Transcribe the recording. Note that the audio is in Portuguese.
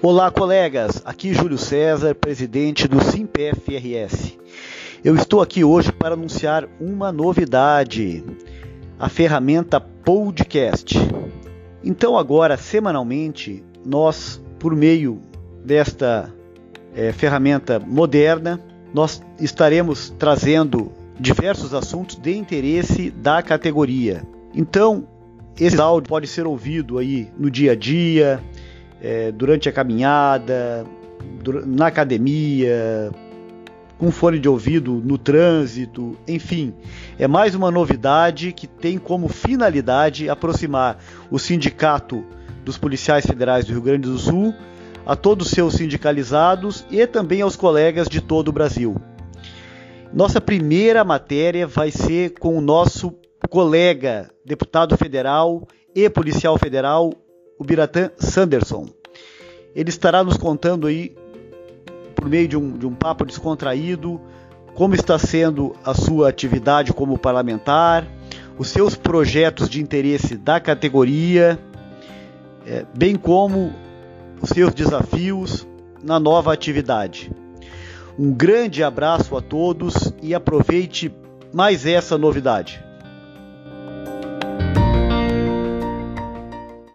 Olá, colegas. Aqui Júlio César, presidente do SIMPF-RS. Eu estou aqui hoje para anunciar uma novidade: a ferramenta Podcast. Então, agora, semanalmente, nós, por meio desta é, ferramenta moderna, nós estaremos trazendo diversos assuntos de interesse da categoria. Então, esse áudio pode ser ouvido aí no dia a dia, é, durante a caminhada, na academia, com fone de ouvido no trânsito, enfim, é mais uma novidade que tem como finalidade aproximar o sindicato dos policiais federais do Rio Grande do Sul a todos os seus sindicalizados e também aos colegas de todo o Brasil. Nossa primeira matéria vai ser com o nosso colega, deputado federal e policial federal, o Biratã Sanderson. Ele estará nos contando aí, por meio de um, de um papo descontraído, como está sendo a sua atividade como parlamentar, os seus projetos de interesse da categoria, é, bem como os seus desafios na nova atividade. Um grande abraço a todos e aproveite mais essa novidade.